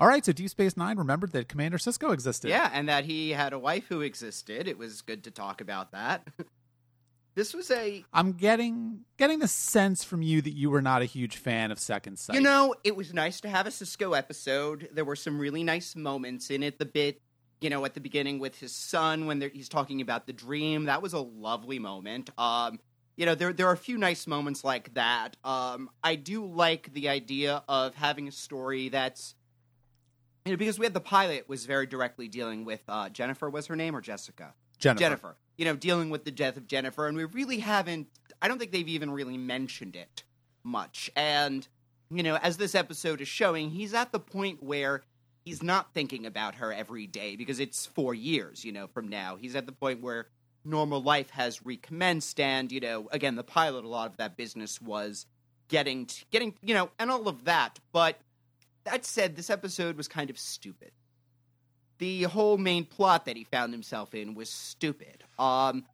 All right, so Deep Space Nine remembered that Commander Sisko existed. Yeah, and that he had a wife who existed. It was good to talk about that. this was a I'm getting getting the sense from you that you were not a huge fan of Second Sight. You know, it was nice to have a Sisko episode. There were some really nice moments in it. The bit, you know, at the beginning with his son when he's talking about the dream, that was a lovely moment. Um, you know, there there are a few nice moments like that. Um, I do like the idea of having a story that's you know, because we had the pilot was very directly dealing with uh, Jennifer was her name or Jessica? Jennifer. Jennifer. You know, dealing with the death of Jennifer, and we really haven't. I don't think they've even really mentioned it much. And you know, as this episode is showing, he's at the point where he's not thinking about her every day because it's four years. You know, from now, he's at the point where normal life has recommenced, and you know, again, the pilot, a lot of that business was getting, to, getting, you know, and all of that, but that said, this episode was kind of stupid. The whole main plot that he found himself in was stupid. Um,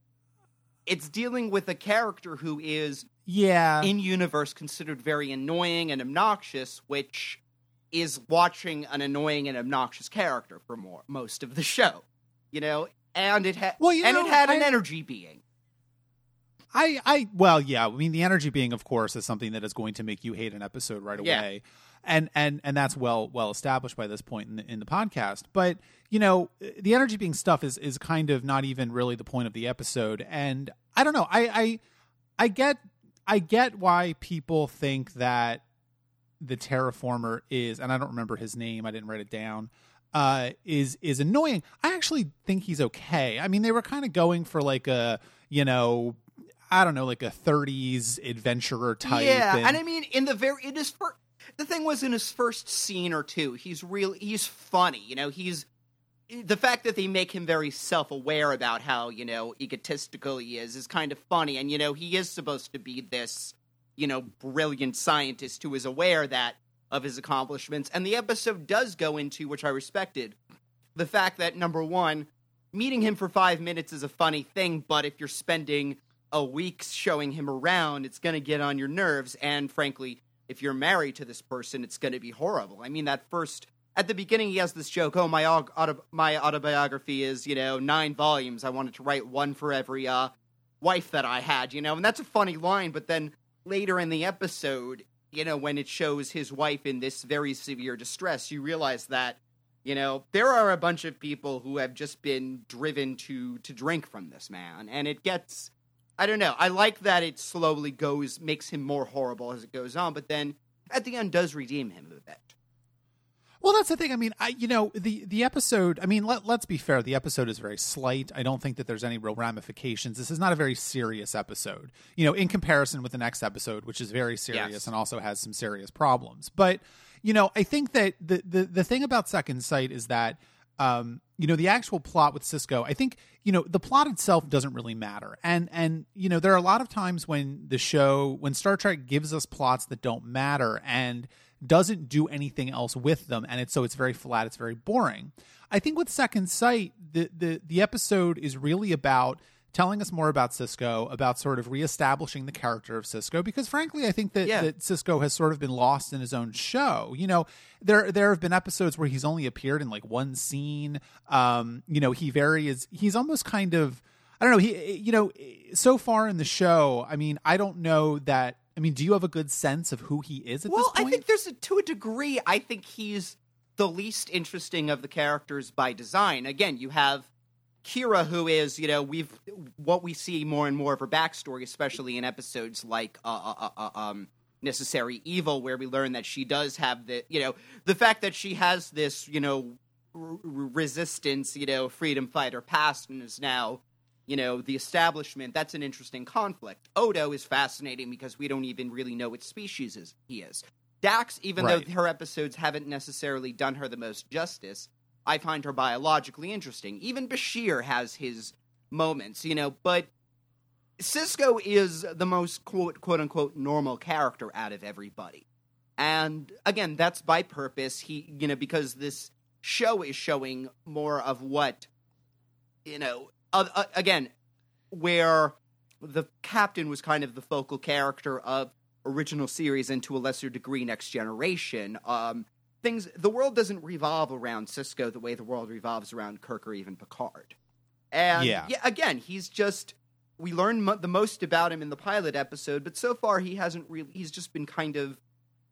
it's dealing with a character who is yeah in universe considered very annoying and obnoxious, which is watching an annoying and obnoxious character for more most of the show. You know, and it had well, you and know, it had an energy being. I, I, well, yeah. I mean, the energy being, of course, is something that is going to make you hate an episode right Yeah. away, and and and that's well well established by this point in the, in the podcast. But you know, the energy being stuff is is kind of not even really the point of the episode, and I don't know. I I I get I get why people think that the terraformer is, and I don't remember his name. I didn't write it down. Uh, is is annoying. I actually think he's okay. I mean, they were kind of going for like a you know I don't know, like a 30s adventurer type. Yeah, and, and I mean, in the very it is first, the thing was in his first scene or two, he's real, he's funny. You know, he's the fact that they make him very self aware about how you know egotistical he is is kind of funny, and you know he is supposed to be this you know brilliant scientist who is aware that of his accomplishments, and the episode does go into which I respected the fact that number one, meeting him for five minutes is a funny thing, but if you're spending a week showing him around, it's going to get on your nerves. And frankly, if you're married to this person, it's going to be horrible. I mean, that first at the beginning, he has this joke. Oh, my auto- my autobiography is you know nine volumes. I wanted to write one for every uh, wife that I had, you know, and that's a funny line. But then later in the episode, you know, when it shows his wife in this very severe distress, you realize that you know there are a bunch of people who have just been driven to to drink from this man, and it gets. I don't know. I like that it slowly goes, makes him more horrible as it goes on, but then at the end does redeem him a bit. Well, that's the thing. I mean, I you know the the episode. I mean, let let's be fair. The episode is very slight. I don't think that there's any real ramifications. This is not a very serious episode. You know, in comparison with the next episode, which is very serious Yes. and also has some serious problems. But you know, I think that the the the thing about Second Sight is that um, you know, the actual plot with Sisko, I think, you know, the plot itself doesn't really matter. And and you know, there are a lot of times when the show when Star Trek gives us plots that don't matter and doesn't do anything else with them and it's so it's very flat, it's very boring. I think with Second Sight, the the the episode is really about telling us more about Sisko, about sort of reestablishing the character of Sisko, because frankly, I think that, Yeah. that Sisko has sort of been lost in his own show. You know, there there have been episodes where he's only appeared in like one scene. Um, you know, he very is he's almost kind of I don't know, he you know, so far in the show, I mean, I don't know that I mean, do you have a good sense of who he is at Well, this I think there's a, to a degree. I think he's the least interesting of the characters by design. Again, you have Kira, who is you know we've what we see more and more of her backstory, especially in episodes like uh, uh, uh, uh, um, Necessary Evil, where we learn that she does have the you know the fact that she has this you know r- r- resistance, you know, freedom fighter past, and is now you know, the establishment, that's an interesting conflict. Odo is fascinating because we don't even really know what species is, he is. Dax, even Right. though her episodes haven't necessarily done her the most justice, I find her biologically interesting. Even Bashir has his moments, you know, but Sisko is the most quote, quote unquote normal character out of everybody. And again, that's by purpose. He, you know, because this show is showing more of what, you know, uh, uh, again, where the captain was kind of the focal character of original series and to a lesser degree next generation. Um, things the world doesn't revolve around Sisko the way the world revolves around Kirk or even Picard. And Yeah. yeah, again, he's just we learn mo- the most about him in the pilot episode, but so far he hasn't really he's just been kind of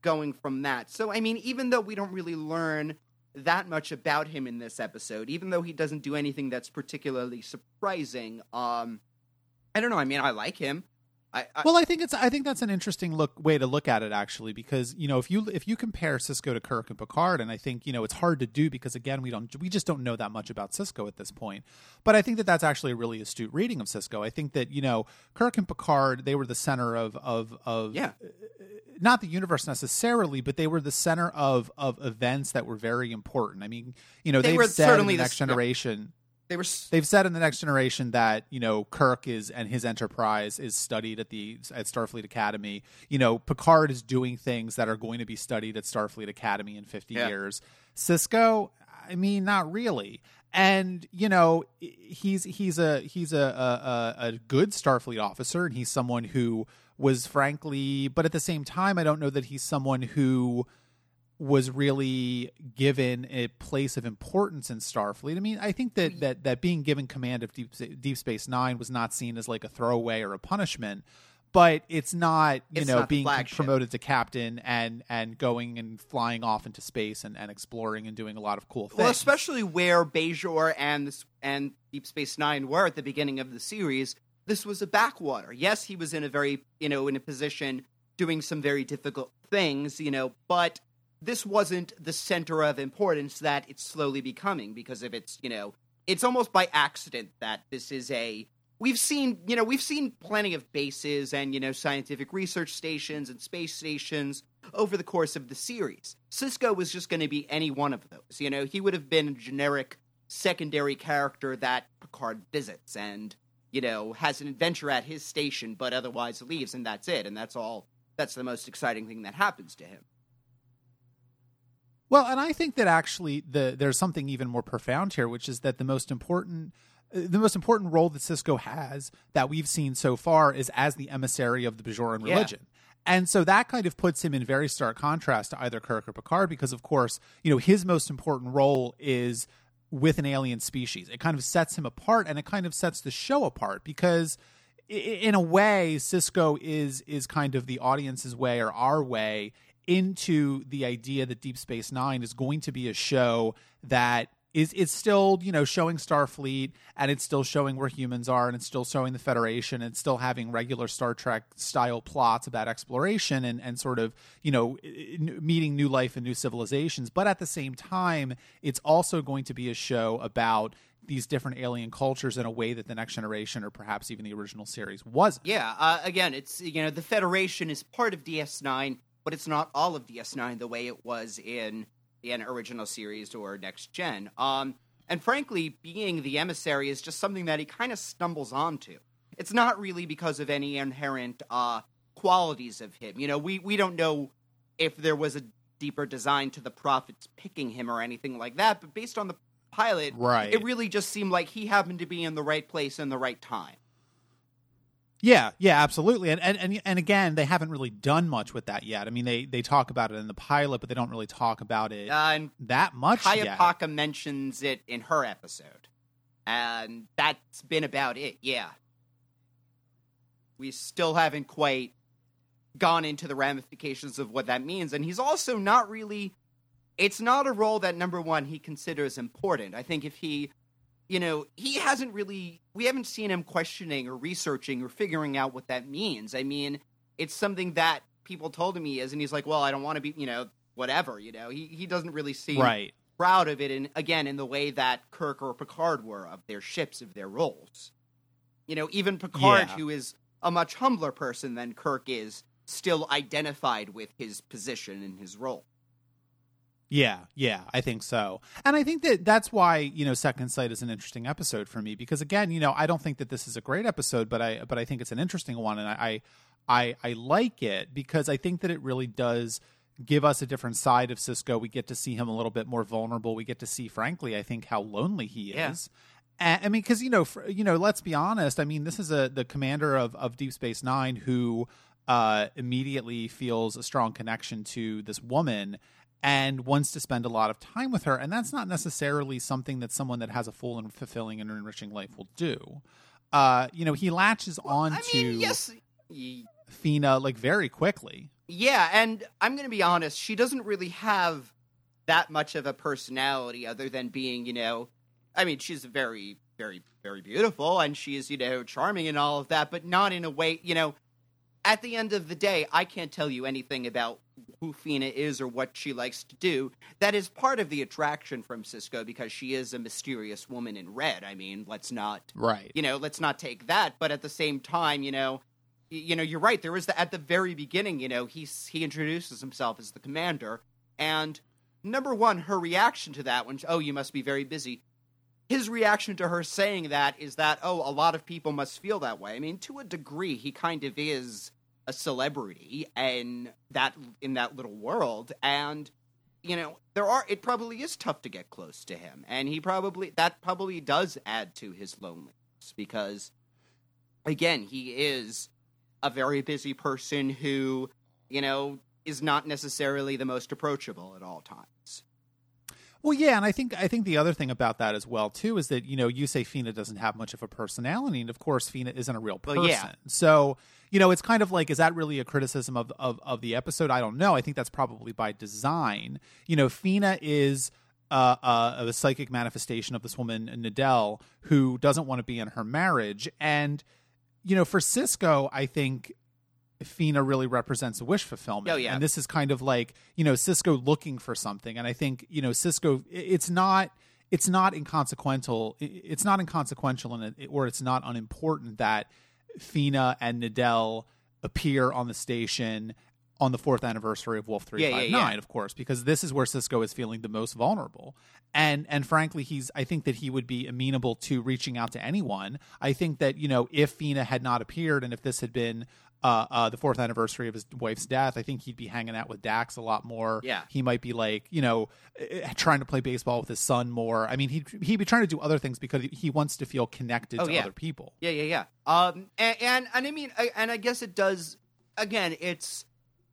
going from that. So I mean, even though we don't really learn that much about him in this episode, even though he doesn't do anything that's particularly surprising, um I don't know, I mean, I like him. I, I Well, I think it's I think that's an interesting look way to look at it actually because you know if you if you compare Sisko to Kirk and Picard and I think you know it's hard to do because again we don't we just don't know that much about Sisko at this point. But I think that that's actually a really astute reading of Sisko. I think that you know Kirk and Picard they were the center of of of yeah. not the universe necessarily, but they were the center of of events that were very important. I mean, you know, They were certainly in the next yeah. They were they've said in the next generation that you know Kirk is and his enterprise is studied at the at Starfleet Academy. You know Picard is doing things that are going to be studied at Starfleet Academy in 50 Yeah. years. Sisko, I mean, not really. And you know he's he's a he's a a a good Starfleet officer, and he's someone who was frankly, but at the same time, I don't know that he's someone who was really given a place of importance in Starfleet. I mean, I think that that that being given command of Deep Deep Space Nine was not seen as like a throwaway or a punishment, but it's not you It's know not being promoted to captain and and going and flying off into space and, and exploring and doing a lot of cool things. Well, especially where Bajor and this, and Deep Space Nine were at the beginning of the series, this was a backwater. Yes, he was in a very, you know, in a position doing some very difficult things, you know, but this wasn't the center of importance that it's slowly becoming because of its, you know, it's almost by accident that this is a we've seen, you know, we've seen plenty of bases and, you know, scientific research stations and space stations over the course of the series. Sisko was just going to be any one of those. You know, he would have been a generic secondary character that Picard visits and, you know, has an adventure at his station, but otherwise leaves, and that's it. And that's all. That's the most exciting thing that happens to him. Well, and I think that actually the there's something even more profound here, which is that the most important uh, the most important role that Sisko has that we've seen so far is as the emissary of the Bajoran Yeah. religion. And so that kind of puts him in very stark contrast to either Kirk or Picard because of course, you know, his most important role is with an alien species. It kind of sets him apart and it kind of sets the show apart because in a way Sisko is is kind of the audience's way or our way into the idea that Deep Space 9 is going to be a show that is it's still, you know, showing Starfleet and it's still showing where humans are and it's still showing the Federation and still having regular Star Trek style plots about exploration and, and sort of, you know, meeting new life and new civilizations. But at the same time, it's also going to be a show about these different alien cultures in a way that the next generation or perhaps even the original series wasn't. Yeah, uh, again, it's you know the Federation is part of DS9, but it's not all of DS9 the way it was in the original series or Next Gen. Um, and frankly, being the emissary is just something that he kind of stumbles onto. It's not really because of any inherent uh, qualities of him. You know, we we don't know if there was a deeper design to the prophets picking him or anything like that, but based on the pilot, Right. it really just seemed like he happened to be in the right place in the right time. Yeah, yeah, absolutely. And, and and and again, they haven't really done much with that yet. I mean, they they talk about it in the pilot, but they don't really talk about it Uh, that much Kaya yet. Mentions it in her episode. And that's been about it, yeah. We still haven't quite gone into the ramifications of what that means. And he's also not really. It's not a role that, number one, he considers important. I think if he. You know, he hasn't really. We haven't seen him questioning or researching or figuring out what that means. I mean, it's something that people told him he is, and he's like, well, I don't want to be, you know, whatever, you know. He, he doesn't really seem right. proud of it and again in the way that Kirk or Picard were of their ships of their roles. You know, even Picard Yeah. who is a much humbler person than Kirk is still identified with his position and his role. Yeah, yeah, I think so. And I think that that's why, you know, Second Sight is an interesting episode for me because again, you know, I don't think that this is a great episode, but I but I think it's an interesting one and I I I like it because I think that it really does give us a different side of Sisko. We get to see him a little bit more vulnerable. We get to see frankly, I think how lonely he Yeah. is. And, I mean, because you know, for, you know, let's be honest. I mean, this is a the commander of of Deep Space Nine who uh, immediately feels a strong connection to this woman, and wants to spend a lot of time with her. And that's not necessarily something that someone that has a full and fulfilling and enriching life will do. Uh, you know, he latches Well, on I to mean, yes, Fenna like very quickly. yeah, and I'm going to be honest. She doesn't really have that much of a personality, other than being, you know, I mean, she's very, very, very beautiful, and she's, you know, charming and all of that, but not in a way, you know. At the end of the day, I can't tell you anything about who Fenna is or what she likes to do. That is part of the attraction from Sisko because she is a mysterious woman in red. I mean, let's not Right. you know let's not take that but at the same time you know you know you're right there was the at the very beginning you know he's he introduces himself as the commander and number one her reaction to that when oh you must be very busy his reaction to her saying that is that oh a lot of people must feel that way i mean to a degree he kind of is a celebrity and that in that little world. And you know there are it probably is tough to get close to him. And he probably that probably does add to his loneliness because again he is a very busy person who you know is not necessarily the most approachable at all times Well, yeah, and I think I think the other thing about that as well too is that you know you say Fenna doesn't have much of a personality, and of course Fenna isn't a real person. Well, yeah. So you know it's kind of like is that really a criticism of, of of the episode? I don't know. I think that's probably by design. You know, Fenna is. Uh, uh, a psychic manifestation of this woman Nidell who doesn't want to be in her marriage, and you know, for Sisko, I think Fenna really represents a wish fulfillment. Oh, yeah. And this is kind of like, you know, Sisko looking for something. And I think, you know, Sisko, it's not. It's not inconsequential. It's not inconsequential, and it, or it's not unimportant that Fenna and Nidell appear on the station on the fourth anniversary of Wolf 359, Yeah, yeah, yeah. Of course, because this is where Sisko is feeling the most vulnerable. And and frankly, he's I think that he would be amenable to reaching out to anyone. I think that you know if Fenna had not appeared and if this had been uh, uh, the fourth anniversary of his wife's death, I think he'd be hanging out with Dax a lot more. Yeah. he might be like you know eh, trying to play baseball with his son more. I mean, he he'd be trying to do other things because he wants to feel connected Oh, to yeah. other people. Yeah, yeah, yeah. Um, and and, and I mean, I, and I guess it does. Again, it's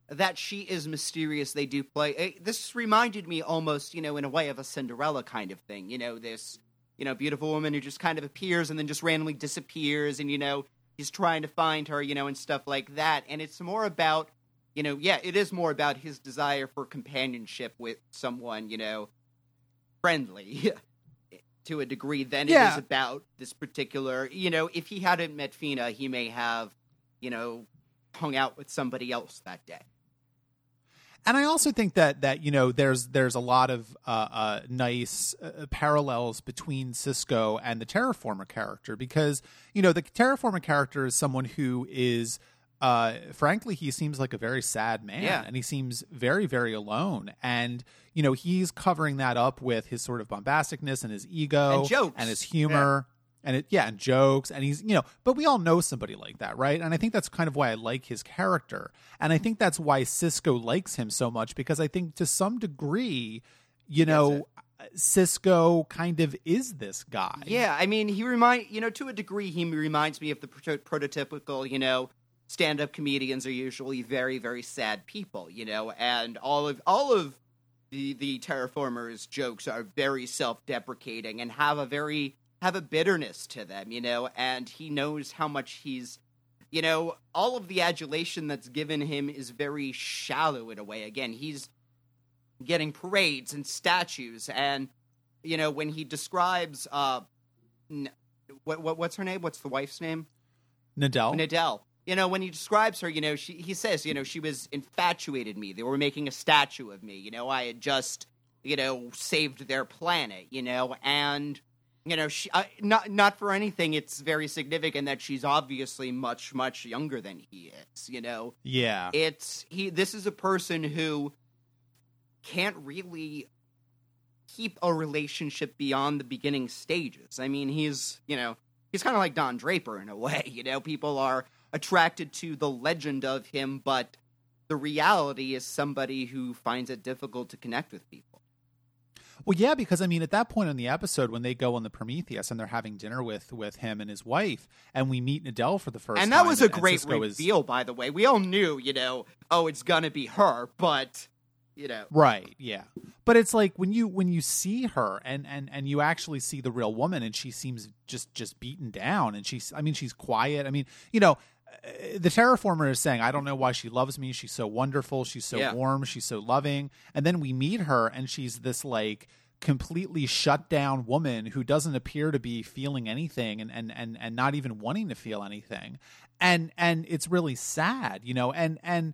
that she is mysterious. They do play. eh, This reminded me almost, you know, in a way of a Cinderella kind of thing. You know, this, you know, beautiful woman who just kind of appears and then just randomly disappears, and you know, he's trying to find her, you know, and stuff like that. And it's more about, you know, yeah, it is more about his desire for companionship with someone, you know, friendly. To a degree, than it Yeah. is about this particular. You know, if he hadn't met Fenna, he may have, you know, hung out with somebody else that day. And I also think that that you know there's there's a lot of uh, uh, nice uh, parallels between Sisko and the Terraformer character because you know the Terraformer character is someone who is uh, frankly he seems like a very sad man Yeah. and he seems very very alone and you know he's covering that up with his sort of bombasticness and his ego And jokes. and his humor and it yeah and jokes and he's you know but we all know somebody like that right? And i think that's kind of why i like his character. And i think that's why sisko likes him so much because i think to some degree you know sisko kind of is this guy. Yeah, I mean, he remind you know to a degree he reminds me of the proto- prototypical you know stand-up comedians are usually very very sad people, you know, and all of all of the the terraformers jokes are very self-deprecating and have a very have a bitterness to them, you know, and he knows how much he's you know, all of the adulation that's given him is very shallow in a way. Again, he's getting parades and statues and you know when he describes uh n- what, what what's her name? What's the wife's name? Nidell Nidell you know when he describes her you know she he says you know she was infatuated me. They were making a statue of me. You know I had just you know saved their planet you know and you know she uh, not not for anything it's very significant that she's obviously much much younger than he is you know? Yeah. It's he this is a person who can't really keep a relationship beyond the beginning stages. I mean he's you know he's kind of like don draper in a way you know? People are attracted to the legend of him but the reality is somebody who finds it difficult to connect with people Well, yeah, because I mean, at that point in the episode, when they go on the Prometheus and they're having dinner with with him and his wife, and we meet Nidell for the first and time, that was a great Sisko is- reveal by the way we all knew you know oh it's gonna be her but You know, Right, yeah. But it's like when you when you see her and and and you actually see the real woman and she seems just just beaten down and she's I mean she's quiet. I mean, you know, the terraformer is saying, "I don't know why she loves me. She's so wonderful. She's so Yeah. warm. She's so loving." And then we meet her, and she's this like completely shut down woman who doesn't appear to be feeling anything, and and and and not even wanting to feel anything. And and it's really sad, you know. And and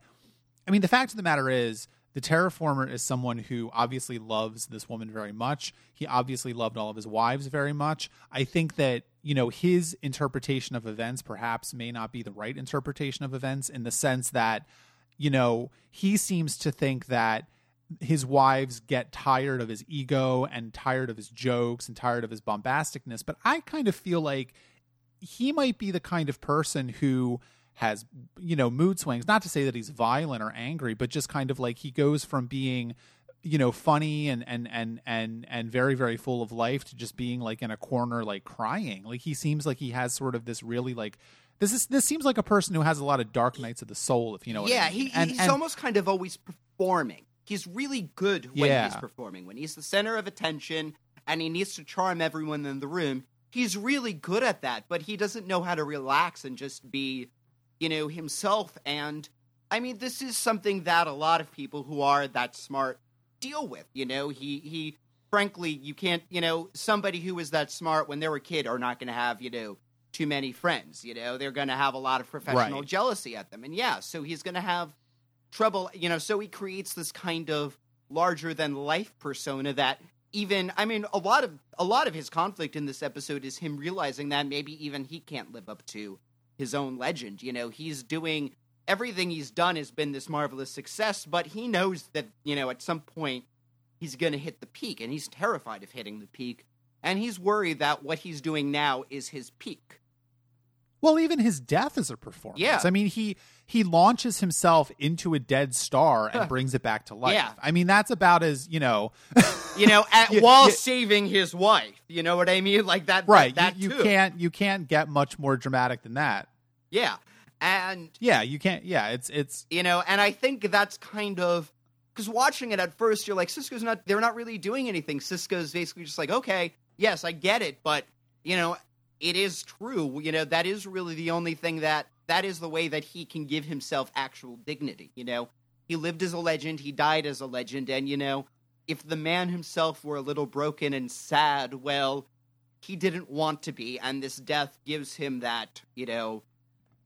I mean, the fact of the matter is, the terraformer is someone who obviously loves this woman very much. He obviously loved all of his wives very much. I think that, you know, his interpretation of events perhaps may not be the right interpretation of events in the sense that, you know, he seems to think that his wives get tired of his ego and tired of his jokes and tired of his bombasticness. But I kind of feel like he might be the kind of person who has you know mood swings not to say that he's violent or angry but just kind of like he goes from being you know funny and and and and and very very full of life to just being like in a corner like crying like he seems like he has sort of this really like this is this seems like a person who has a lot of dark nights of the soul if you know what yeah, I mean. he, and, he's and- almost kind of always performing. He's really good when Yeah. he's performing. When he's the center of attention and he needs to charm everyone in the room, he's really good at that. But he doesn't know how to relax and just be, you know, himself. And I mean, this is something that a lot of people who are that smart deal with. You know, he he. Frankly, you can't. You know, somebody who is that smart when they're a kid are not going to have you know too many friends. You know, they're going to have a lot of professional Right. jealousy at them. And yeah, so he's going to have trouble, you know, so he creates this kind of larger than life persona that even I mean a lot of a lot of his conflict in this episode is him realizing that maybe even he can't live up to his own legend. You know, he's doing everything he's done has been this marvelous success, but he knows that, you know, at some point he's going to hit the peak and he's terrified of hitting the peak and he's worried that what he's doing now is his peak. Well, even his death is a performance. Yeah. I mean, he he launches himself into a dead star and brings it back to life. Yeah. I mean, that's about as you know, You know, at, Yeah, while yeah. saving his wife. You know what I mean? Like that right? that, you, too. you can't you can't get much more dramatic than that. Yeah. And Yeah, you can't. Yeah, it's it's you know and i think that's kind of because watching it at first you're like sisko's not they're not really doing anything sisko's basically just like okay yes i get it but you know it is true you know that is really the only thing that that is the way that he can give himself actual dignity you know? He lived as a legend he died as a legend and you know if the man himself were a little broken and sad well he didn't want to be and this death gives him that you know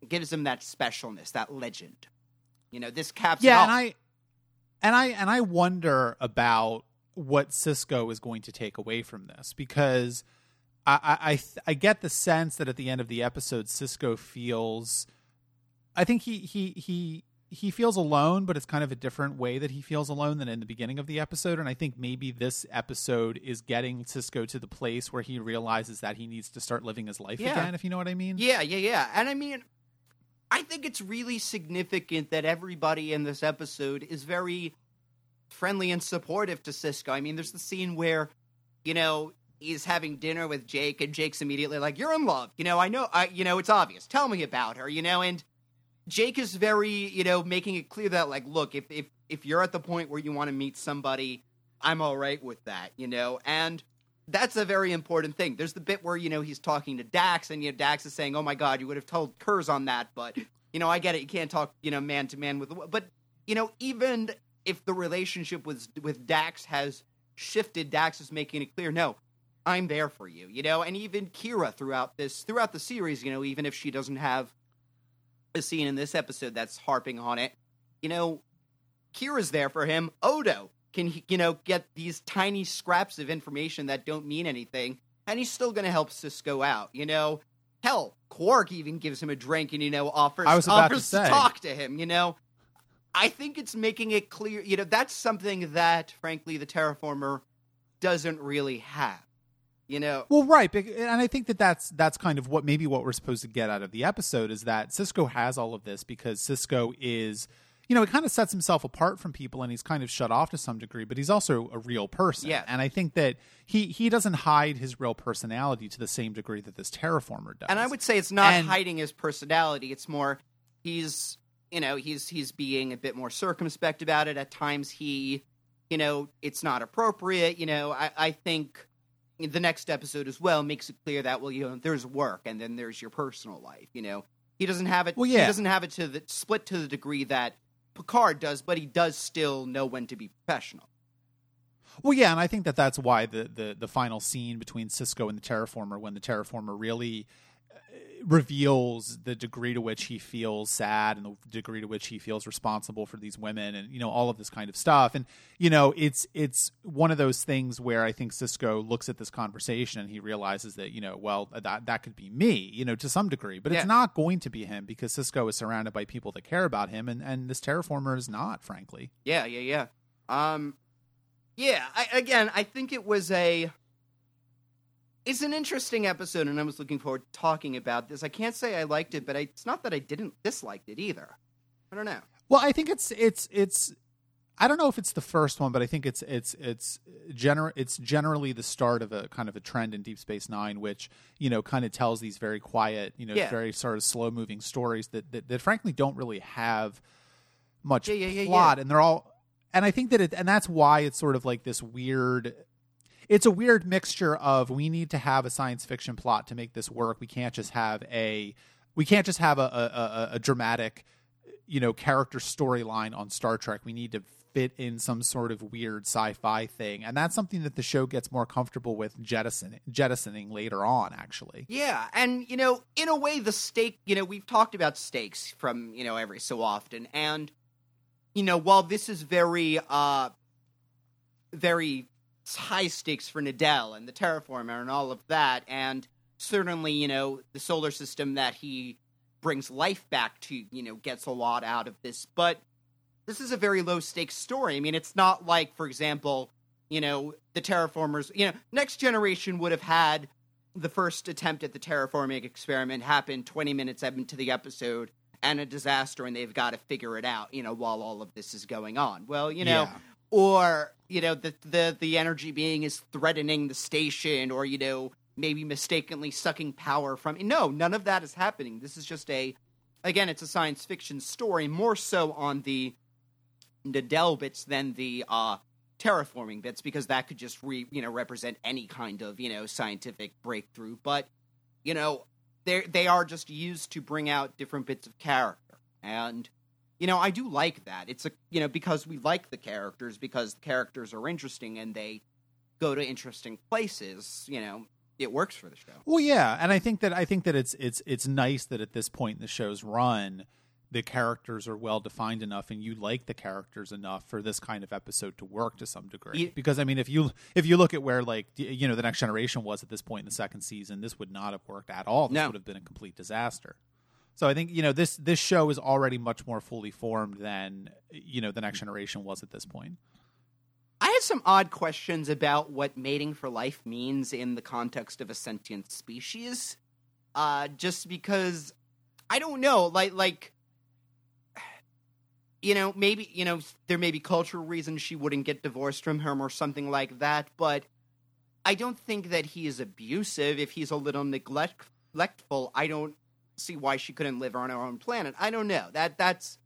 gives him that specialness that legend. You know this caps yeah, and I and I and I wonder about what Sisko is going to take away from this because I I I, get the sense that at the end of the episode, Sisko feels. I think he he he he feels alone, but it's kind of a different way that he feels alone than in the beginning of the episode. And I think maybe this episode is getting Sisko to the place where he realizes that he needs to start living his life Yeah. again. If you know what I mean? Yeah, yeah, yeah. And I mean, I think it's really significant that everybody in this episode is very friendly and supportive to Sisko. I mean, there's the scene where, you know, he's having dinner with Jake, and Jake's immediately like, "You're in love." You know, I know. I, you know, it's obvious. Tell me about her. You know, and Jake is very, you know, making it clear that, like, look, if if if you're at the point where you want to meet somebody, I'm all right with that. You know, and that's a very important thing. There's the bit where you know he's talking to Dax, and you know Dax is saying, "Oh my God, you would have told Curzon that," but you know I get it. You can't talk, you know, man to man with. But you know, even if the relationship with with Dax has shifted, Dax is making it clear, no, I'm there for you. You know, and even Kira throughout this throughout the series, you know, even if she doesn't have a scene in this episode that's harping on it, you know, Kira's there for him. Odo can you know get these tiny scraps of information that don't mean anything, and he's still going to help Sisko out. You know, hell, Quark even gives him a drink and you know offers I was about to offers say. talk to him. You know, I think it's making it clear. You know, that's something that frankly the terraformer doesn't really have. You know, Well, right, and I think that that's that's kind of what maybe what we're supposed to get out of the episode is that Sisko has all of this because Sisko is, you know, he kind of sets himself apart from people and he's kind of shut off to some degree, but he's also a real person. Yeah. and I think that he he doesn't hide his real personality to the same degree that this terraformer does. And I would say it's not And- hiding his personality. It's more he's you know, he's he's being a bit more circumspect about it. At times, he, you know, it's not appropriate. You know, I, I think the next episode as well makes it clear that well, you know, there's work and then there's your personal life. You know, he doesn't have it. Well, yeah. he doesn't have it to the split to the degree that Picard does, but he does still know when to be professional. Well, yeah, and I think that that's why the the the final scene between Sisko and the terraformer, when the terraformer really reveals the degree to which he feels sad and the degree to which he feels responsible for these women and you know all of this kind of stuff and you know it's it's one of those things where i think sisko looks at this conversation and he realizes that you know well that that could be me you know to some degree but Yeah. it's not going to be him because sisko is surrounded by people that care about him and and this terraformer is not frankly Yeah, yeah, yeah. Um, yeah. I, again, I think it was a. It's an interesting episode, and I was looking forward to talking about this. I can't say I liked it, but I, it's not that I didn't dislike it either. I don't know. Well, I think it's it's it's I don't know if it's the first one, but I think it's it's it's gener- it's generally the start of a kind of a trend in Deep Space Nine, which you know kind of tells these very quiet, you know, Yeah. very sort of slow moving stories that, that that frankly don't really have much Yeah, yeah, yeah, plot, and they're all. And I think that it, and that's why it's sort of like this weird. It's a weird mixture of we need to have a science fiction plot to make this work. We can't just have a we can't just have a a, a, a dramatic you know character storyline on Star Trek. We need to fit in some sort of weird sci-fi thing, and that's something that the show gets more comfortable with jettisoning, jettisoning later on. Actually, Yeah, and you know, in a way, the stake. You know, we've talked about stakes from you know every so often, and you know, while this is very, uh, very high stakes for Nidell and the terraformer and all of that, and certainly, you know, the solar system that he brings life back to, you know, gets a lot out of this, but this is a very low stakes story. I mean, it's not like, for example, you know, the terraformers. You know, Next Generation would have had the first attempt at the terraforming experiment happen 20 minutes into the episode and a disaster and they've got to figure it out you know while all of this is going on well you know Yeah. Or you know the the the energy being is threatening the station or you know maybe mistakenly sucking power from no none of that is happening. This is just a again it's a science fiction story more so on the Nidell bits than the uh terraforming bits because that could just re you know represent any kind of you know scientific breakthrough. But you know they they are just used to bring out different bits of character. And you know i do like that it's a you know because we like the characters because the characters are interesting and they go to interesting places you know it works for the show Well, yeah, and I think that I think that it's it's it's nice that at this point in the show's run, the characters are well defined enough, and you like the characters enough for this kind of episode to work to some degree. Because I mean, if you if you look at where like you know the next generation was at this point in the second season, this would not have worked at all. This No. would have been a complete disaster. So I think you know this this show is already much more fully formed than you know the next generation was at this point. I had some odd questions about what mating for life means in the context of a sentient species. Uh, just because I don't know, like like you know, maybe you know there may be cultural reasons she wouldn't get divorced from him or something like that, but I don't think that he is abusive. If he's a little neglectful, I don't see why she couldn't live on her own planet. I don't know. That that's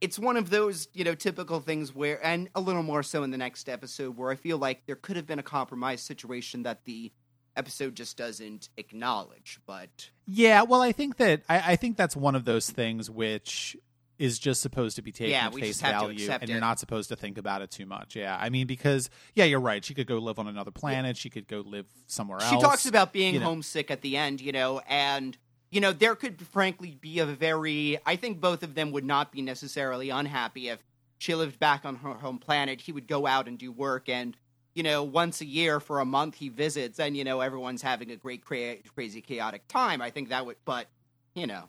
it's one of those you know typical things where and a little more so in the next episode where i feel like there could have been a compromise situation that the episode just doesn't acknowledge but Yeah, well, I think that I, I think that's one of those things which is just supposed to be taken Yeah, at face value, and you're it. not supposed to think about it too much. Yeah, I mean, because yeah, you're right. She could go live on another planet. She could go live somewhere else. she talks about being you know. homesick at the end you know and you know there could frankly be a very i think both of them would not be necessarily unhappy if she lived back on her home planet he would go out and do work and you know once a year for a month he visits and you know everyone's having a great cra- crazy chaotic time i think that would but you know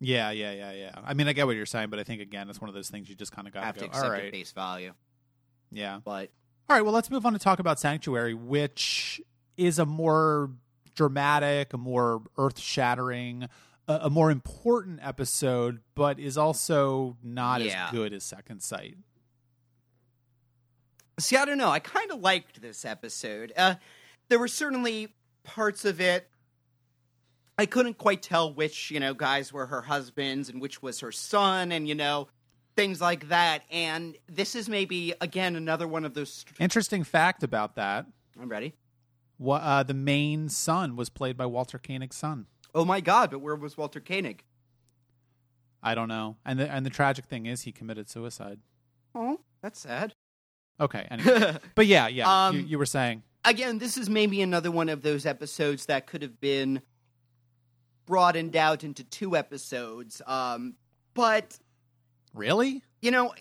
Yeah, yeah, yeah, yeah. I mean, I get what you're saying, but I think again, it's one of those things you just kind of got have to go. accept All right, face value yeah. but All right, well, let's move on to talk about Sanctuary, which is a more dramatic, a more earth shattering, a, a more important episode, but is also not Yeah. as good as Second Sight. See, I don't know. I kind of liked this episode. Uh, there were certainly parts of it I couldn't quite tell which, you know, guys were her husbands and which was her son and, you know, things like that. And this is maybe, again, another one of those. Interesting fact about that. I'm ready. Uh, the main son was played by Walter Koenig's son. Oh my God, but where was Walter Koenig? I don't know. And the, and the tragic thing is he committed suicide. Oh, that's sad. Okay. Anyway. but yeah, yeah. Um, you, you were saying. Again, this is maybe another one of those episodes that could have been broadened out into two episodes. Um, but Really? you know,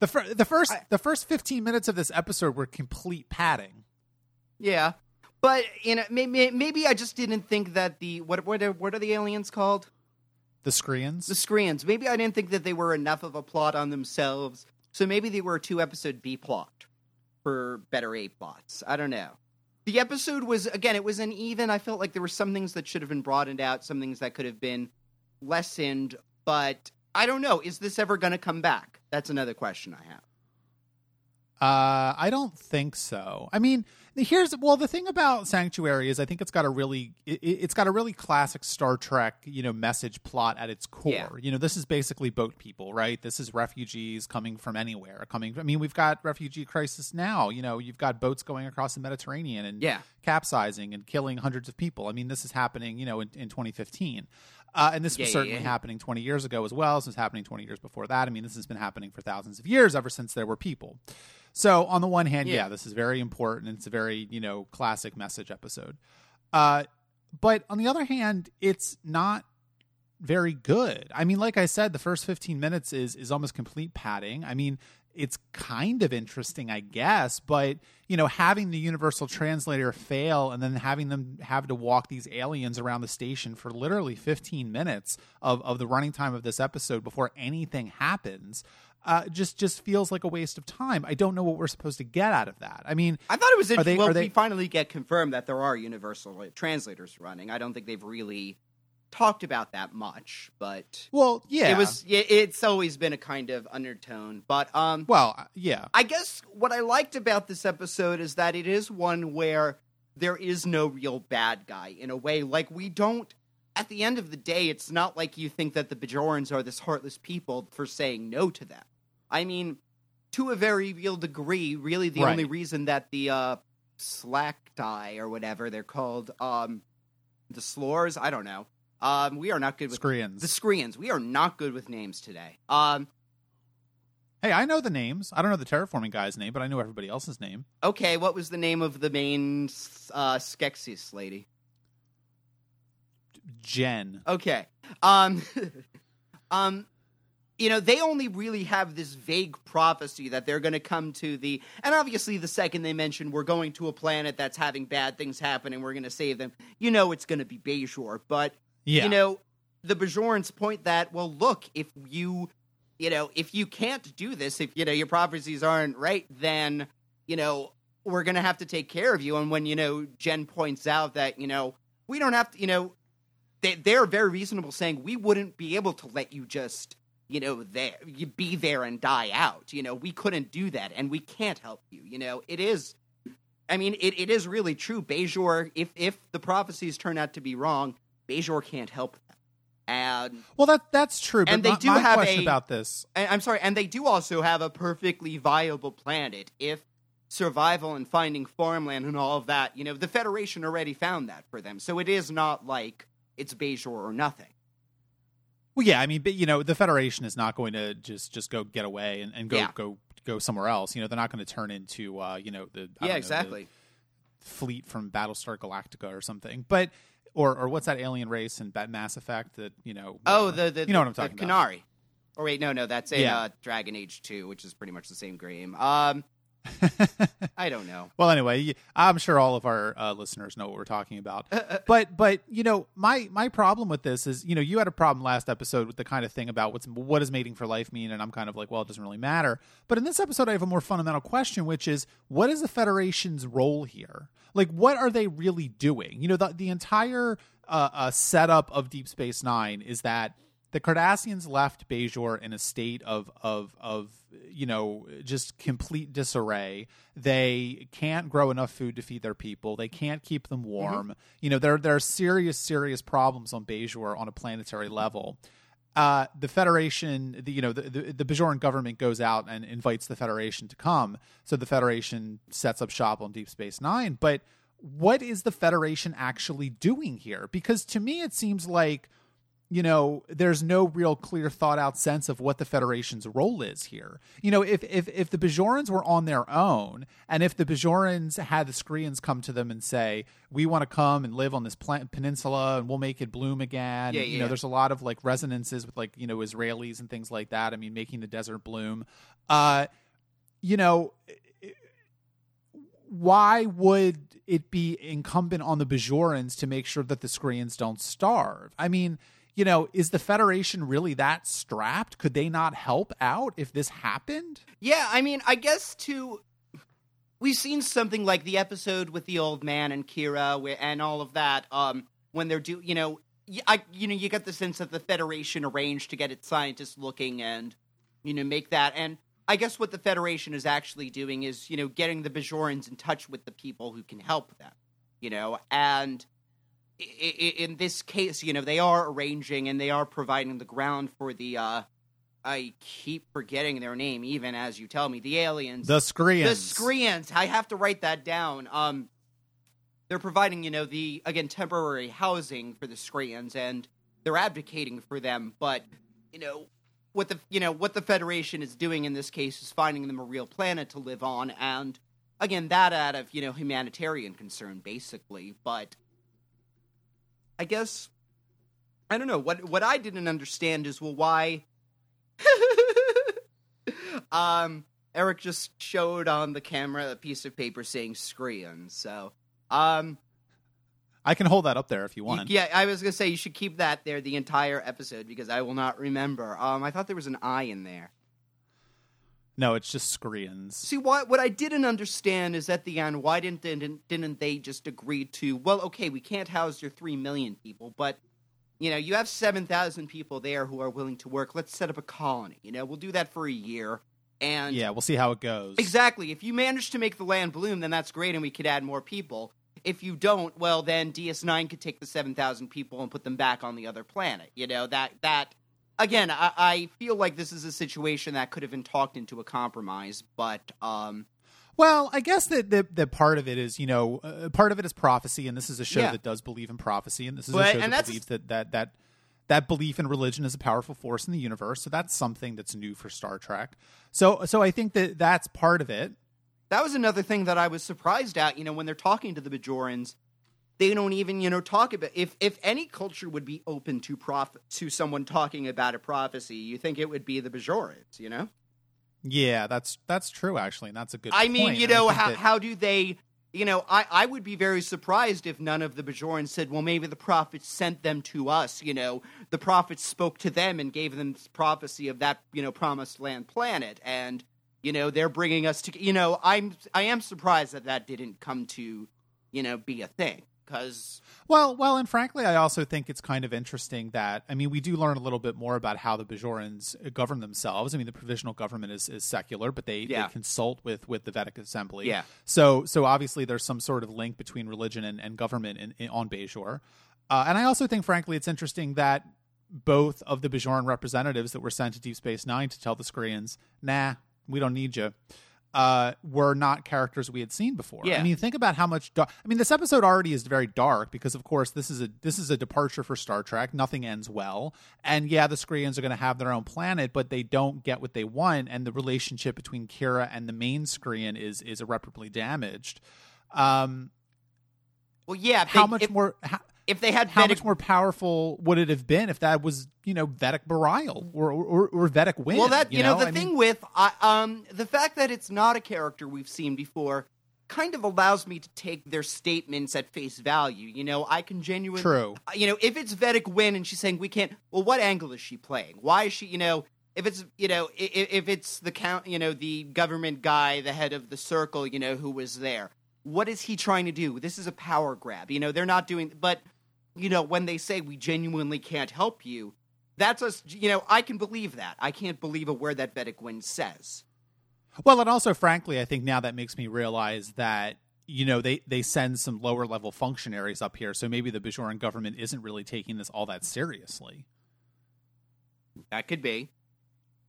The fir- the first I- the first 15 minutes of this episode were complete padding. Yeah. But you know, maybe, maybe I just didn't think that the what what are, what are the aliens called? The Screens. The screens. Maybe I didn't think that they were enough of a plot on themselves. So maybe they were a two episode B plot for better A plots. I don't know. The episode was again, it was an even. I felt like there were some things that should have been broadened out, some things that could have been lessened, but I don't know. Is this ever going to come back? That's another question I have. Uh, I don't think so. I mean, here's well, the thing about Sanctuary is I think it's got a really it, it's got a really classic Star Trek you know message plot at its core. Yeah. You know, this is basically boat people, right? This is refugees coming from anywhere. Coming, I mean, we've got refugee crisis now. You know, you've got boats going across the Mediterranean and Yeah. capsizing and killing hundreds of people. I mean, this is happening. You know, in, in 2015. Uh, and this Yeah, was yeah, certainly yeah. happening 20 years ago as well. This was happening 20 years before that. I mean, this has been happening for thousands of years, ever since there were people. So, on the one hand, yeah, Yeah. this is very important. It's a very, you know, classic message episode. Uh, but on the other hand, it's not very good. I mean, like I said, the first 15 minutes is is almost complete padding. I mean, it's kind of interesting, I guess, but you know, having the universal translator fail and then having them have to walk these aliens around the station for literally 15 minutes of, of the running time of this episode before anything happens. Uh, just just feels like a waste of time. I don't know what we're supposed to get out of that. I mean, I thought it was interesting. they- well, they- we finally get confirmed that there are universal translators running. I don't think they've really talked about that much, but well, yeah, it was. It's always been a kind of undertone, but um, well, uh, yeah, I guess what I liked about this episode is that it is one where there is no real bad guy in a way. Like we don't. At the end of the day, it's not like you think that the Bajorans are this heartless people for saying no to them. I mean, to a very real degree, really the Right. only reason that the uh, slack die or whatever they're called, um, the slores, I don't know. Um, we are not good with screens. the screens. We are not good with names today. Um, Hey, I know the names. I don't know the terraforming guy's name, but I know everybody else's name. Okay, what was the name of the main uh, Skeksis lady? Jen. Okay, um, um, you know they only really have this vague prophecy that they're going to come to the, and obviously the second they mention we're going to a planet that's having bad things happen and we're going to save them, you know it's going to be Bajor. But Yeah. you know the Bajorans point that well, look, if you, you know, if you can't do this, if you know your prophecies aren't right, then you know we're gonna have to take care of you. And when you know Jen points out that you know we don't have to, you know, they they're very reasonable, saying we wouldn't be able to let you just. You know, there you be there and die out. You know, we couldn't do that, and we can't help you. You know, it is I mean, it, it is really true. Bajor, if if the prophecies turn out to be wrong, Bajor can't help them. And, Well, that that's true. But And they my, do have question a- about this. and I'm sorry, and they do also have a perfectly viable planet if survival and finding farmland and all of that. You know, the Federation already found that for them, so it is not like it's Bajor or nothing. Well, yeah, I mean, but you know, the Federation is not going to just just go get away and, and go Yeah. go go somewhere else. You know, they're not going to turn into uh, you know the I don't know, yeah, the exactly. fleet from Battlestar Galactica or something. But or or what's that alien race in Mass Effect that you know? Oh, the the you know what I'm the talking about. Qunari. Or wait, no, no, that's in Yeah. uh, Dragon Age Two, which is pretty much the same game. Um, I don't know. Well, anyway, I'm sure all of our uh, listeners know what we're talking about. But but you know, my my problem with this is, you know, you had a problem last episode with the kind of thing about what's what does mating for life mean, and I'm kind of like, well, it doesn't really matter. But in this episode, I have a more fundamental question, which is, what is the Federation's role here? Like, what are they really doing? You know, the the entire uh, uh, setup of Deep Space Nine is that the Cardassians left Bajor in a state of of of you know just complete disarray. They can't grow enough food to feed their people. They can't keep them warm. Mm-hmm. You know there there are serious serious problems on Bajor on a planetary level. Uh, the Federation, the, you know, the, the, the Bajoran government goes out and invites the Federation to come. So the Federation sets up shop on Deep Space Nine. But what is the Federation actually doing here? Because to me, it seems like you know, there's no real clear thought out sense of what the Federation's role is here. You know, if if if the Bajorans were on their own, and if the Bajorans had the Skreans come to them and say, "We want to come and live on this plant peninsula, and we'll make it bloom again," yeah, you yeah. know, there's a lot of like resonances with like you know Israelis and things like that. I mean, making the desert bloom. Uh, you know, why would it be incumbent on the Bajorans to make sure that the Skreans don't starve? I mean you know, is the Federation really that strapped? Could they not help out if this happened? Yeah, I mean, I guess to we've seen something like the episode with the old man and Kira and all of that. Um, when they're do, you know, I you know, you get the sense that the Federation arranged to get its scientists looking and you know make that. And I guess what the Federation is actually doing is you know getting the Bajorans in touch with the people who can help them. You know, and in this case, you know, they are arranging and they are providing the ground for the. uh I keep forgetting their name, even as you tell me. The aliens, the Skreans, the Skreans. I have to write that down. Um, they're providing, you know, the again temporary housing for the Skreans, and they're advocating for them. But you know, what the you know what the Federation is doing in this case is finding them a real planet to live on, and again, that out of you know humanitarian concern, basically. But I guess I don't know what what I didn't understand is well why um Eric just showed on the camera a piece of paper saying Skrean. So um I can hold that up there if you want. Yeah, I was gonna say you should keep that there the entire episode because I will not remember. Um I thought there was an I in there. No, it's just Skreans. See, what what I didn't understand is at the end, why didn't didn't didn't they just agree to? Well, okay, we can't house your three million people, but you know, you have seven thousand people there who are willing to work. Let's set up a colony. You know, we'll do that for a year, and yeah, we'll see how it goes. Exactly. If you manage to make the land bloom, then that's great, and we could add more people. If you don't, well, then DS9 could take the seven thousand people and put them back on the other planet. You know that that again, I, I, feel like this is a situation that could have been talked into a compromise, but um, well, I guess that the, the part of it is, you know, uh, part of it is prophecy, and this is a show yeah. that does believe in prophecy, and this is but, a show that believes that that that that belief in religion is a powerful force in the universe. So that's something that's new for Star Trek. So so I think that that's part of it. That was another thing that I was surprised at. You know, when they're talking to the Bajorans, they don't even you know talk about if if any culture would be open to prof to someone talking about a prophecy you think it would be the bajorans you know yeah that's that's true actually and that's a good i point. mean you know how, that... how do they you know I, I would be very surprised if none of the bajorans said well maybe the prophets sent them to us you know the prophets spoke to them and gave them this prophecy of that you know promised land planet and you know they're bringing us to you know i'm i am surprised that that didn't come to you know be a thing because well well and frankly i also think it's kind of interesting that i mean we do learn a little bit more about how the bajorans govern themselves. I mean the provisional government is, is secular but they, yeah. they consult with with the Vedek Assembly. Yeah. So so obviously there's some sort of link between religion and, and government in, in, on bajor. Uh, and i also think frankly it's interesting that both of the bajoran representatives that were sent to deep space nine to tell the skreans nah we don't need you uh, were not characters we had seen before. Yeah. I mean, think about how much. I mean, this episode already is very dark because, of course, this is a this is a departure for Star Trek. Nothing ends well, and yeah, the Skreans are going to have their own planet, but they don't get what they want, and the relationship between Kira and the main Skrean is is irreparably damaged. Um, well, yeah. How they, much more? How, if they had how Vedek... much more powerful would it have been if that was you know Vedek Bareil or or, or Vedek Winn? Well, that you, know, the I thing mean... with um the fact that it's not a character we've seen before kind of allows me to take their statements at face value. You know, I can genuinely true. Uh, you know, if it's Vedek Winn and she's saying we can't, well, what angle is she playing? Why is she? You know. If it's you know if, if it's the count you know the government guy the head of the circle you know who was there what is he trying to do this is a power grab you know they're not doing but you know, when they say we genuinely can't help you, that's us. You know, I can believe that. I can't believe a word that Vedek Winn says. Well, and also, frankly, I think now that makes me realize that you know they they send some lower level functionaries up here, so maybe the Bajoran government isn't really taking this all that seriously. That could be.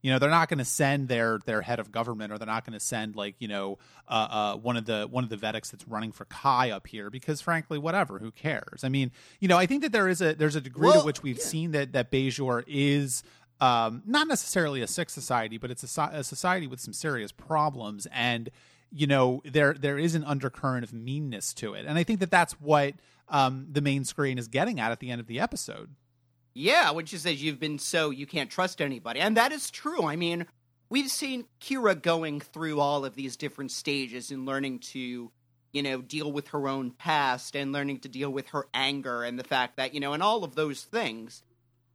You know, they're not going to send their their head of government, or they're not going to send like you know uh, uh, one of the one of the Vedeks that's running for Kai up here because, frankly, whatever, who cares? I mean, you know, I think that there is a there's a degree Well, to which we've yeah. seen that that Bajor is um, not necessarily a sick society, but it's a, a society with some serious problems, and you know there there is an undercurrent of meanness to it, and I think that that's what um, the main Skrean is getting at at the end of the episode. Yeah, when she says you've been so you can't trust anybody. And that is true. I mean, we've seen Kira going through all of these different stages and learning to, you know, deal with her own past and learning to deal with her anger and the fact that, you know, and all of those things.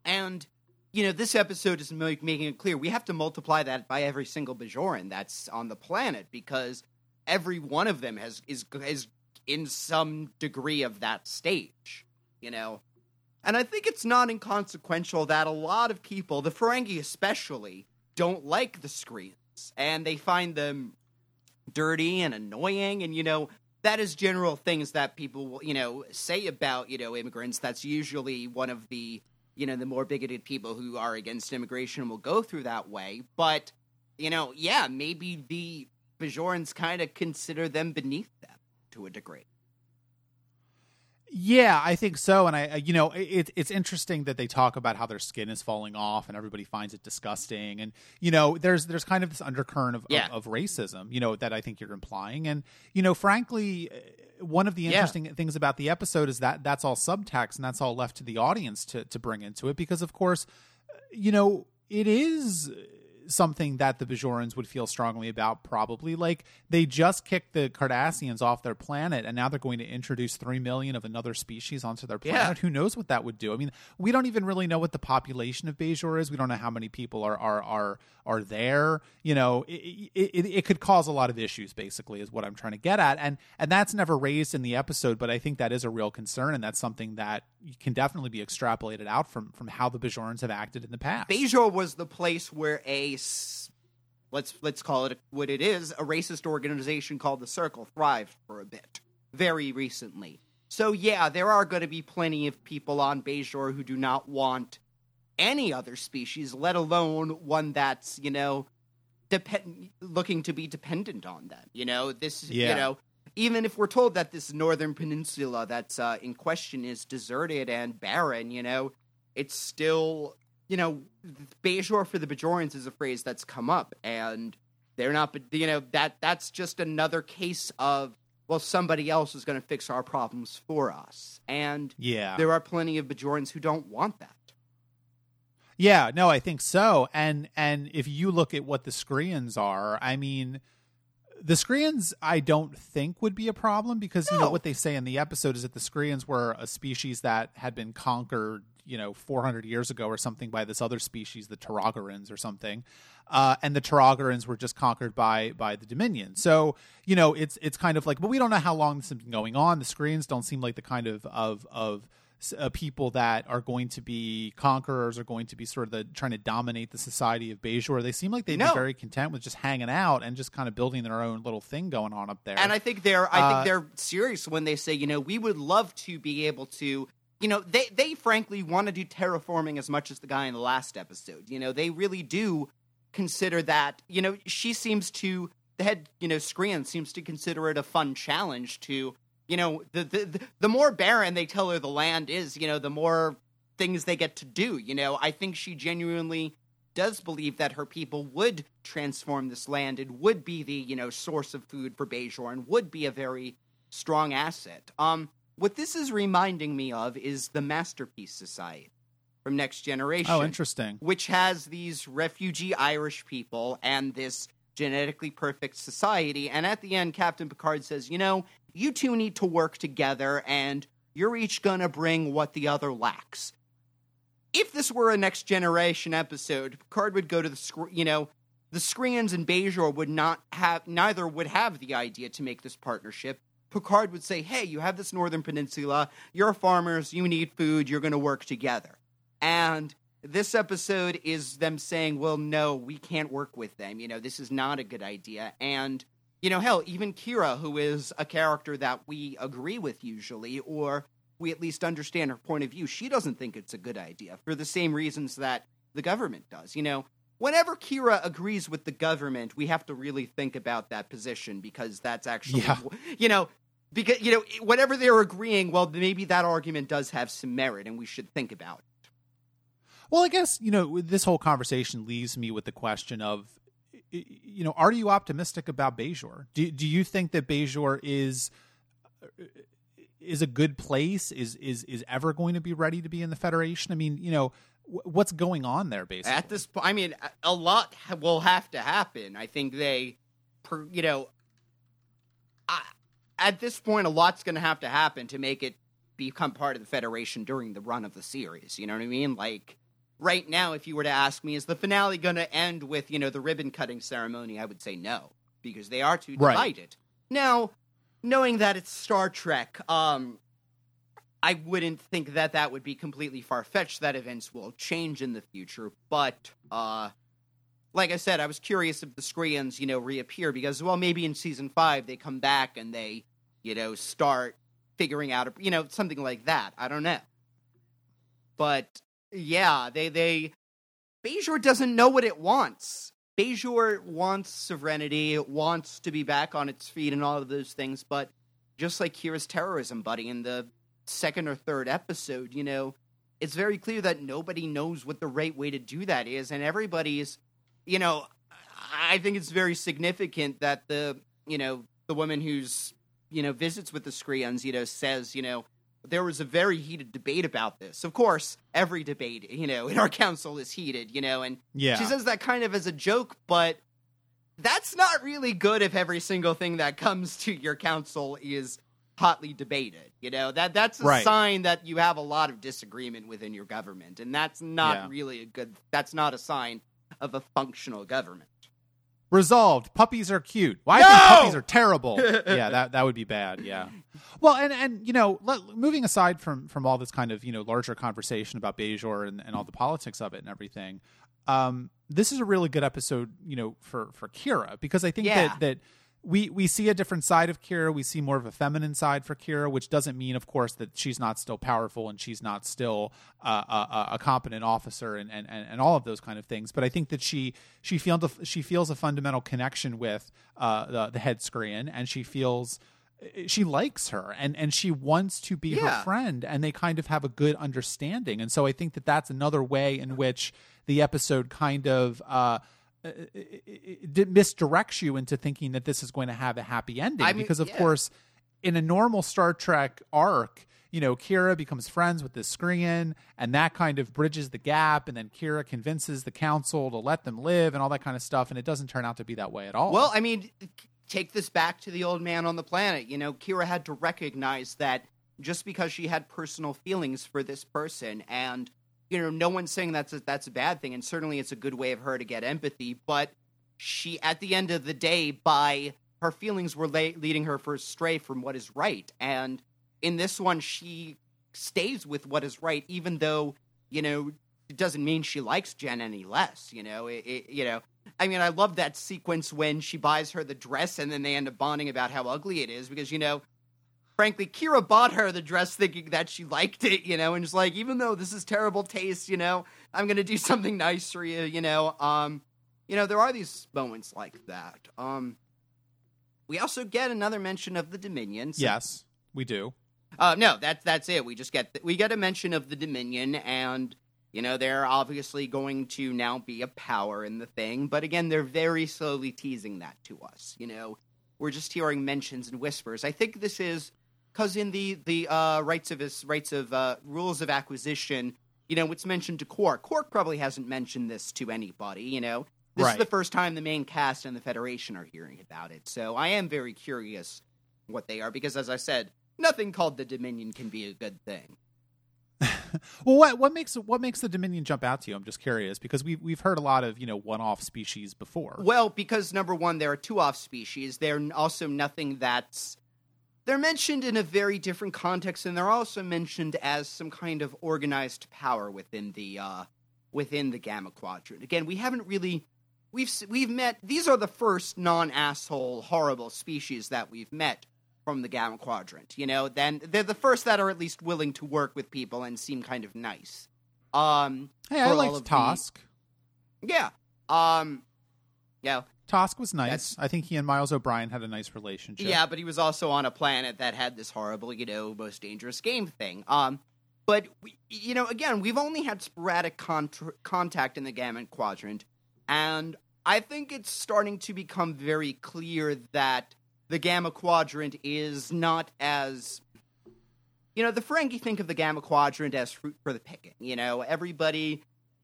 And, you know, this episode is making it clear we have to multiply that by every single Bajoran that's on the planet because every one of them has is is in some degree of that stage, you know. And I think it's not inconsequential that a lot of people, the Ferengi especially, don't like the Skreans. And they find them dirty and annoying. And you know that is general things that people will, you know say about you know immigrants. That's usually one of the you know the more bigoted people who are against immigration will go through that way. But you know yeah maybe the Bajorans kind of consider them beneath them to a degree Yeah, I think so. And I, you know, it, it's interesting that they talk about how their skin is falling off and everybody finds it disgusting. And you know, there's there's kind of this undercurrent of, Yeah. of, of racism, you know, that I think you're implying. And you know, frankly, uh, one of the Yeah. interesting things about the episode is that that's all subtext and that's all left to the audience to to bring into it because, of course, uh, you know, it is something that the Bajorans would feel strongly about probably. Like they just kicked the Cardassians off their planet and now they're going to introduce 3 million of another species onto their Yeah. planet. Who knows what that would do? I mean we don't even really know what the population of Bajor is. We don't know how many people are are are are there. You know it, it, it could cause a lot of issues basically is what I'm trying to get at. And and that's never raised in the episode but I think that is a real concern and that's something that can definitely be extrapolated out from from how the Bajorans have acted in the past Bajor was the place where a let's let's call it what it is a racist organization called the Circle thrived for a bit very recently. So yeah, there are going to be plenty of people on Bajor who do not want any other species, let alone one that's you know depend looking to be dependent on them. You know this. Yeah. You know even if we're told that this northern peninsula that's uh, in question is deserted and barren, you know, it's still, you know, Bajor for the Bajorans is a phrase that's come up, and they're not, you know, that that's just another case of well, somebody else is going to fix our problems for us, and yeah there are plenty of Bajorans who don't want that. Yeah, no, I think so. And and if you look at what the Skreans are, I mean, the Skreans, I don't think would be a problem because you know what they say in the episode is that the Skreans were a species that had been conquered, you know, 400 years ago or something by this other species, the T-Rogorans or something. Uh, and the T-Rogorans were just conquered by by the Dominion. So, you know, it's it's kind of like but we don't know how long this has been going on. The Skreans don't seem like the kind of of of uh, people that are going to be conquerors are going to be sort of the, trying to dominate the society of Bajor. They seem like they'd No. be very content with just hanging out and just kind of building their own little thing going on up there. And I think they're I Uh, think they're serious when they say, you know, we would love to be able to you know, they they frankly want to do terraforming as much as the guy in the last episode. You know, they really do consider that, you know, she seems to the head, you know, Skrean seems to consider it a fun challenge to, you know, the the the, more barren they tell her the land is, you know, the more things they get to do, you know. I think she genuinely does believe that her people would transform this land and would be the you know source of food for Bajor and would be a very strong asset. Um, what this is reminding me of is the Masterpiece Society from Next Generation, oh, interesting. which has these refugee Irish people and this genetically perfect society. And at the end, Captain Picard says, "You know, you two need to work together, and you're each gonna bring what the other lacks." if this were a next generation episode, Picard would go to the scr- you know the Skreans and Bajor would not have neither would have the idea to make this partnership. Picard would say, "Hey, you have this northern peninsula. You're farmers. You need food. You're to work together." And This episode is them saying, "Well, no, we can't work with them. You know, this is not a good idea." And you know, hell, even Kira, who is a character that we agree with usually, or we at least understand her point of view, she doesn't think it's a good idea for the same reasons that the government does. You know, whenever Kira agrees with the government, we have to really think about that position because that's actually, Yeah. you know, because you know, whatever they're agreeing, well, maybe that argument does have some merit, and we should think about it. Well, I guess you know this whole conversation leaves me with the question of, you know, are you optimistic about Bajor? Do do you think that Bajor is is a good place? Is is is ever going to be ready to be in the Federation? I mean, you know, what's going on there basically? At this point, I mean, a- lot will have to happen. I think they, you know, I, at this point, a lot's going to have to happen to make it become part of the Federation during the run of the series. You know what I mean? Like right now, if you were to ask me, is the finale going to end with you know the ribbon cutting ceremony? I would say no because they are too Right. divided. Now, knowing that it's Star Trek, um, I wouldn't think that that would be completely far fetched. That events will change in the future, but uh, like I said, I was curious if the Skreans, you know, reappear because, well, maybe in season five they come back and they, you know, start figuring out, you know, something like that. I don't know, but yeah, they they Bajor doesn't know what it wants. Bajor wants serenity, it wants to be back on its feet and all of those things, but just like Kira's terrorism buddy in the second or third episode, you know, it's very clear that nobody knows what the right way to do that is, and everybody's, you know, I think it's very significant that the, you know, the woman who's, you know, visits with the Skreans, you know, says, you know, there was a very heated debate about this. Of course, every debate, you know, in our council is heated, you know, and yeah, she says that kind of as a joke, but that's not really good if every single thing that comes to your council is hotly debated. You know, that that's a Right. sign that you have a lot of disagreement within your government. And that's not Yeah. really a good that's not a sign of a functional government. resolved. Puppies are cute. Why No! puppies are terrible. yeah, that that would be bad. Yeah. Well, and and you know, let, moving aside from from all this kind of you know larger conversation about Bajor and, and all the politics of it and everything, um, this is a really good episode. You know, for for Kira because I think Yeah. that that. We, we see a different side of Kira. We see more of a feminine side for Kira, which doesn't mean, of course, that she's not still powerful and she's not still uh, a, a, a competent officer and, and, and, and all of those kind of things. But I think that she she feels a, she feels a fundamental connection with uh, the, the head Skrean, and she feels Eh, she likes her and and she wants to be Yeah. her friend and they kind of have a good understanding. And so i think that that's another way in which the episode kind of uh it, it misdirects you into thinking that this is going to have a happy ending. I mean, because of yeah. course in a normal star trek arc you know kira becomes friends with this Skrean and that kind of bridges the gap. And then kira convinces the council to let them live and all that kind of stuff. And it doesn't turn out to be that way at all. Well, I mean, take this back to the old man on the planet. You know, Kira had to recognize that just because she had personal feelings for this person, and you know, no one's saying that's a, that's a bad thing, and certainly it's a good way of her to get empathy. But she, at the end of the day, by her feelings were la- leading her for astray from what is right, and in this one, she stays with what is right, even though you know it doesn't mean she likes Jen any less. You know, it, it, you know. I mean, I love that sequence when she buys her the dress and then they end up bonding about how ugly it is because, you know, frankly, Kira bought her the dress thinking that she liked it, you know, and just like, even though this is terrible taste, you know, I'm going to do something nice for you, you know. Um, you know, there are these moments like that. Um, we also get another mention of the Dominions. yes we do Uh, no, that's that's it. We just get we get a mention of the Dominion, and you know they're obviously going to now be a power in the thing. But again, they're very slowly teasing that to us. You know, we're just hearing mentions and whispers. I think this is because in the the uh, rights of his rights of uh, rules of acquisition, you know, it's mentioned to Quark. Quark probably hasn't mentioned this to anybody. You know, this Right. is the first time the main cast and the Federation are hearing about it. So I am very curious what they are because, as I said, nothing called the Dominion can be a good thing. Well, what what makes what makes the Dominion jump out to you? I'm just curious because we've we've heard a lot of you know one off species before. Well, because number one, there are two off species. They're also nothing that's. They're mentioned in a very different context, and they're also mentioned as some kind of organized power within the uh, within the Gamma Quadrant. Again, we haven't really we've we've met these are the first non-asshole horrible species that we've met from the Gamma Quadrant. You know, then they're the first that are at least willing to work with people and seem kind of nice. Um, hey, I liked Tosk. The, yeah. Um, yeah. Tosk was nice. That's, I think he and Miles O'Brien had a nice relationship. Yeah, but he was also on a planet that had this horrible, you know, most dangerous game thing. Um, but we, you know, again, we've only had sporadic contra- contact in the Gamma Quadrant, and I think it's starting to become very clear that the Gamma Quadrant is not as you know, the Ferengi think of the Gamma Quadrant as fruit for the picking. You know, everybody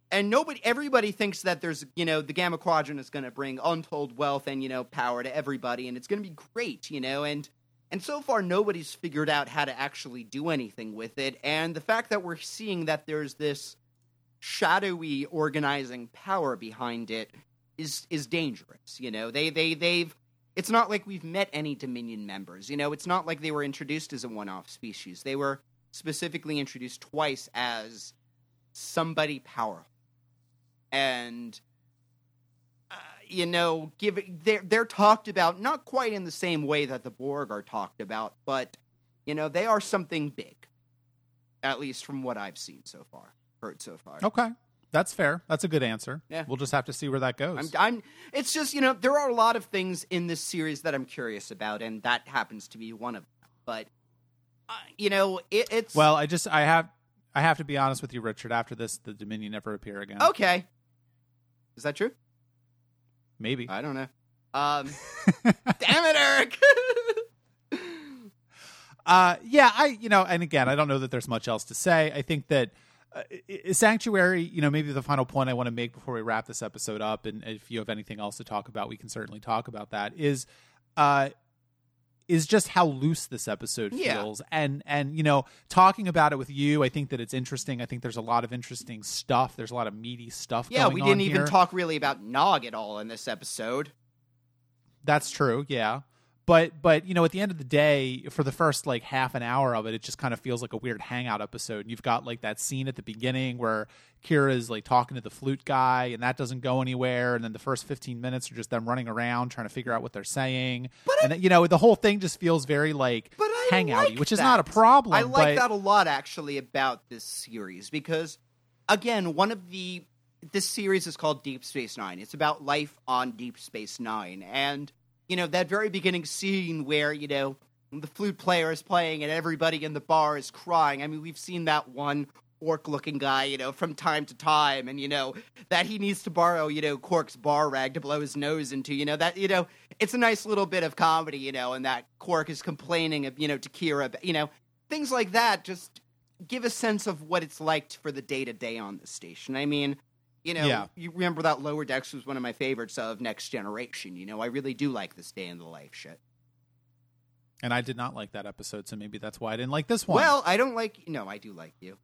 and nobody everybody thinks that there's you know the gamma quadrant is going to bring untold wealth and you know power to everybody and it's going to be great you know and and so far nobody's figured out how to actually do anything with it and the fact that we're seeing that there's this shadowy organizing power behind it is is dangerous you know they they they've it's not like we've met any dominion members you know it's not like they were introduced as a one-off species they were specifically introduced twice as somebody powerful and uh, you know, give they're they're talked about not quite in the same way that the Borg are talked about, but you know, they are something big, at least from what I've seen so far, heard so far. Okay. That's fair. That's a good answer. Yeah. We'll just have to see where that goes. I'm, I'm, it's just, you know, there are a lot of things in this series that I'm curious about, and that happens to be one of them. But, uh, you know, it, it's. Well, I just, I have, I have to be honest with you, Richard. After this, the Dominion never appear again. Okay. Is that true? Maybe. I don't know. Um, damn it, Eric. uh, yeah, I, you know, and again, I don't know that there's much else to say. I think that uh, Sanctuary, you know, maybe the final point I want to make before we wrap this episode up, and if you have anything else to talk about, we can certainly talk about that. Is, uh, is just how loose this episode feels. Yeah. and and you know talking about it with you i think that it's interesting. I think there's a lot of interesting stuff. There's a lot of meaty stuff yeah we didn't even talk really about nog at all in this episode. That's true yeah but but you know at the end of the day for the first like half an hour of it it just kind of feels like a weird hangout episode. And you've got like that scene at the beginning where kira is like talking to the flute guy and that doesn't go anywhere. And then the first 15 minutes are just them running around trying to figure out what they're saying. But and I, you know the whole thing just feels very like hangouty like which that. is not a problem i like but... that a lot actually about this series because again one of the this series is called deep space nine. It's about life on deep space nine. And you know, that very beginning scene where, you know, the flute player is playing and everybody in the bar is crying. I mean, we've seen that one orc looking guy, you know, from time to time, and, you know, that he needs to borrow, you know, Quark's bar rag to blow his nose into, you know, that, you know, it's a nice little bit of comedy, you know, and that Quark is complaining of, you know, to Kira, you know, things like that just give a sense of what it's like for the day to day on the station. I mean, you know, yeah. you remember that Lower Decks was one of my favorites of Next Generation. You know, I really do like this day in the life shit. And I did not like that episode, so maybe that's why I didn't like this one. Well, I don't like. No, I do like you.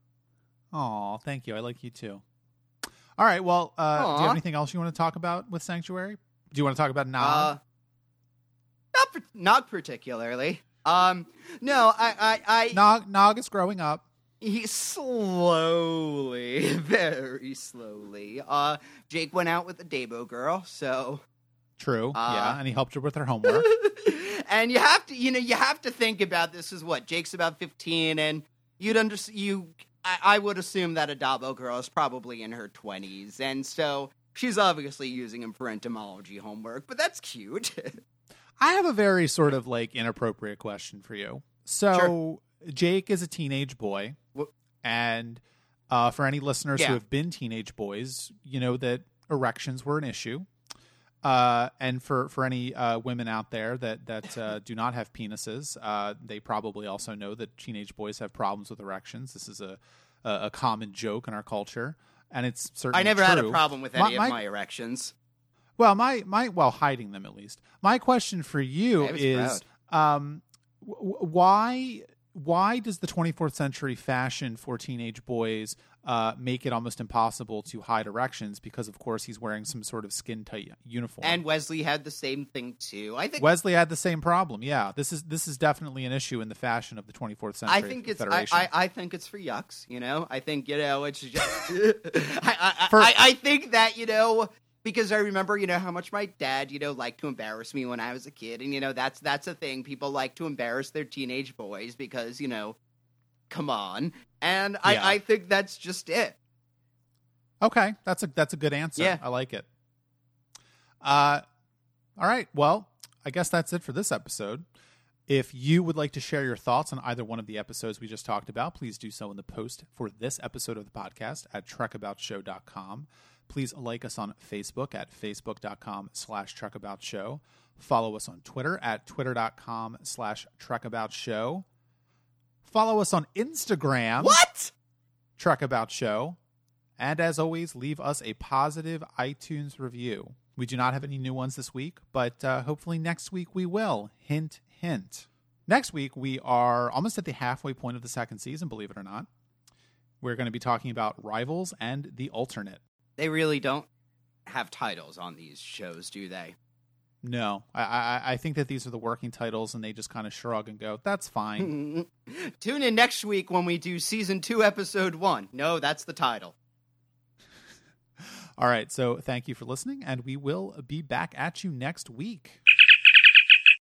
Oh, thank you. I like you too. All right. Well, uh, do you have anything else you want to talk about with Sanctuary? Do you want to talk about Nog? Uh, not, not particularly. Um, no, I, I, I. Nog, Nog is growing up he slowly, very slowly. Uh, Jake went out with the Dabo girl, so true. Uh, yeah, and he helped her with her homework. and you have to, you know, you have to think about this Is what Jake's about fifteen, and you'd under you. I, I would assume that a Dabo girl is probably in her twenties, and so she's obviously using him for entomology homework. But that's cute. I have a very sort of like inappropriate question for you. So. Sure. Jake is a teenage boy and uh, for any listeners yeah. who have been teenage boys, you know that erections were an issue. Uh, and for for any uh, women out there that that uh, do not have penises, uh, they probably also know that teenage boys have problems with erections. This is a a, a common joke in our culture, and it's certainly. I never true. had a problem with any my, of my erections. Well, my my well, hiding them at least. My question for you is, um, w- why why does the 24th century fashion for teenage boys uh, make it almost impossible to hide erections? Because of course he's wearing some sort of skin tight uniform. And Wesley had the same thing too. I think Wesley had the same problem. Yeah, this is this is definitely an issue in the fashion of the 24th century. I think it's I, I, I, think it's for yucks. You know, I think you know it's just. I, I, for, I, I think that you know because I remember, you know, how much my dad, you know, liked to embarrass me when I was a kid, and you know, that's that's a thing. People like to embarrass their teenage boys because, you know, come on, and yeah. I I think that's just it. Okay, that's a that's a good answer. Yeah, I like it. Uh, all right. Well, I guess that's it for this episode. If you would like to share your thoughts on either one of the episodes we just talked about, please do so in the post for this episode of the podcast at trekaboutshow.com. Please like us on Facebook at facebook.com slash trekaboutshow. Follow us on Twitter at twitter.com slash trekaboutshow. Follow us on Instagram. What? Trekaboutshow. And as always, leave us a positive iTunes review. We do not have any new ones this week, but uh, hopefully next week we will. Hint, hint. Next week, we are almost at the halfway point of the second season, believe it or not. We're going to be talking about Rivals and The Alternate. They really don't have titles on these shows, do they? No, I, I, I think that these are the working titles, and they just kind of shrug and go, "That's fine." Tune in next week when we do season two, episode one. No, that's the title. All right, so thank you for listening, and we will be back at you next week.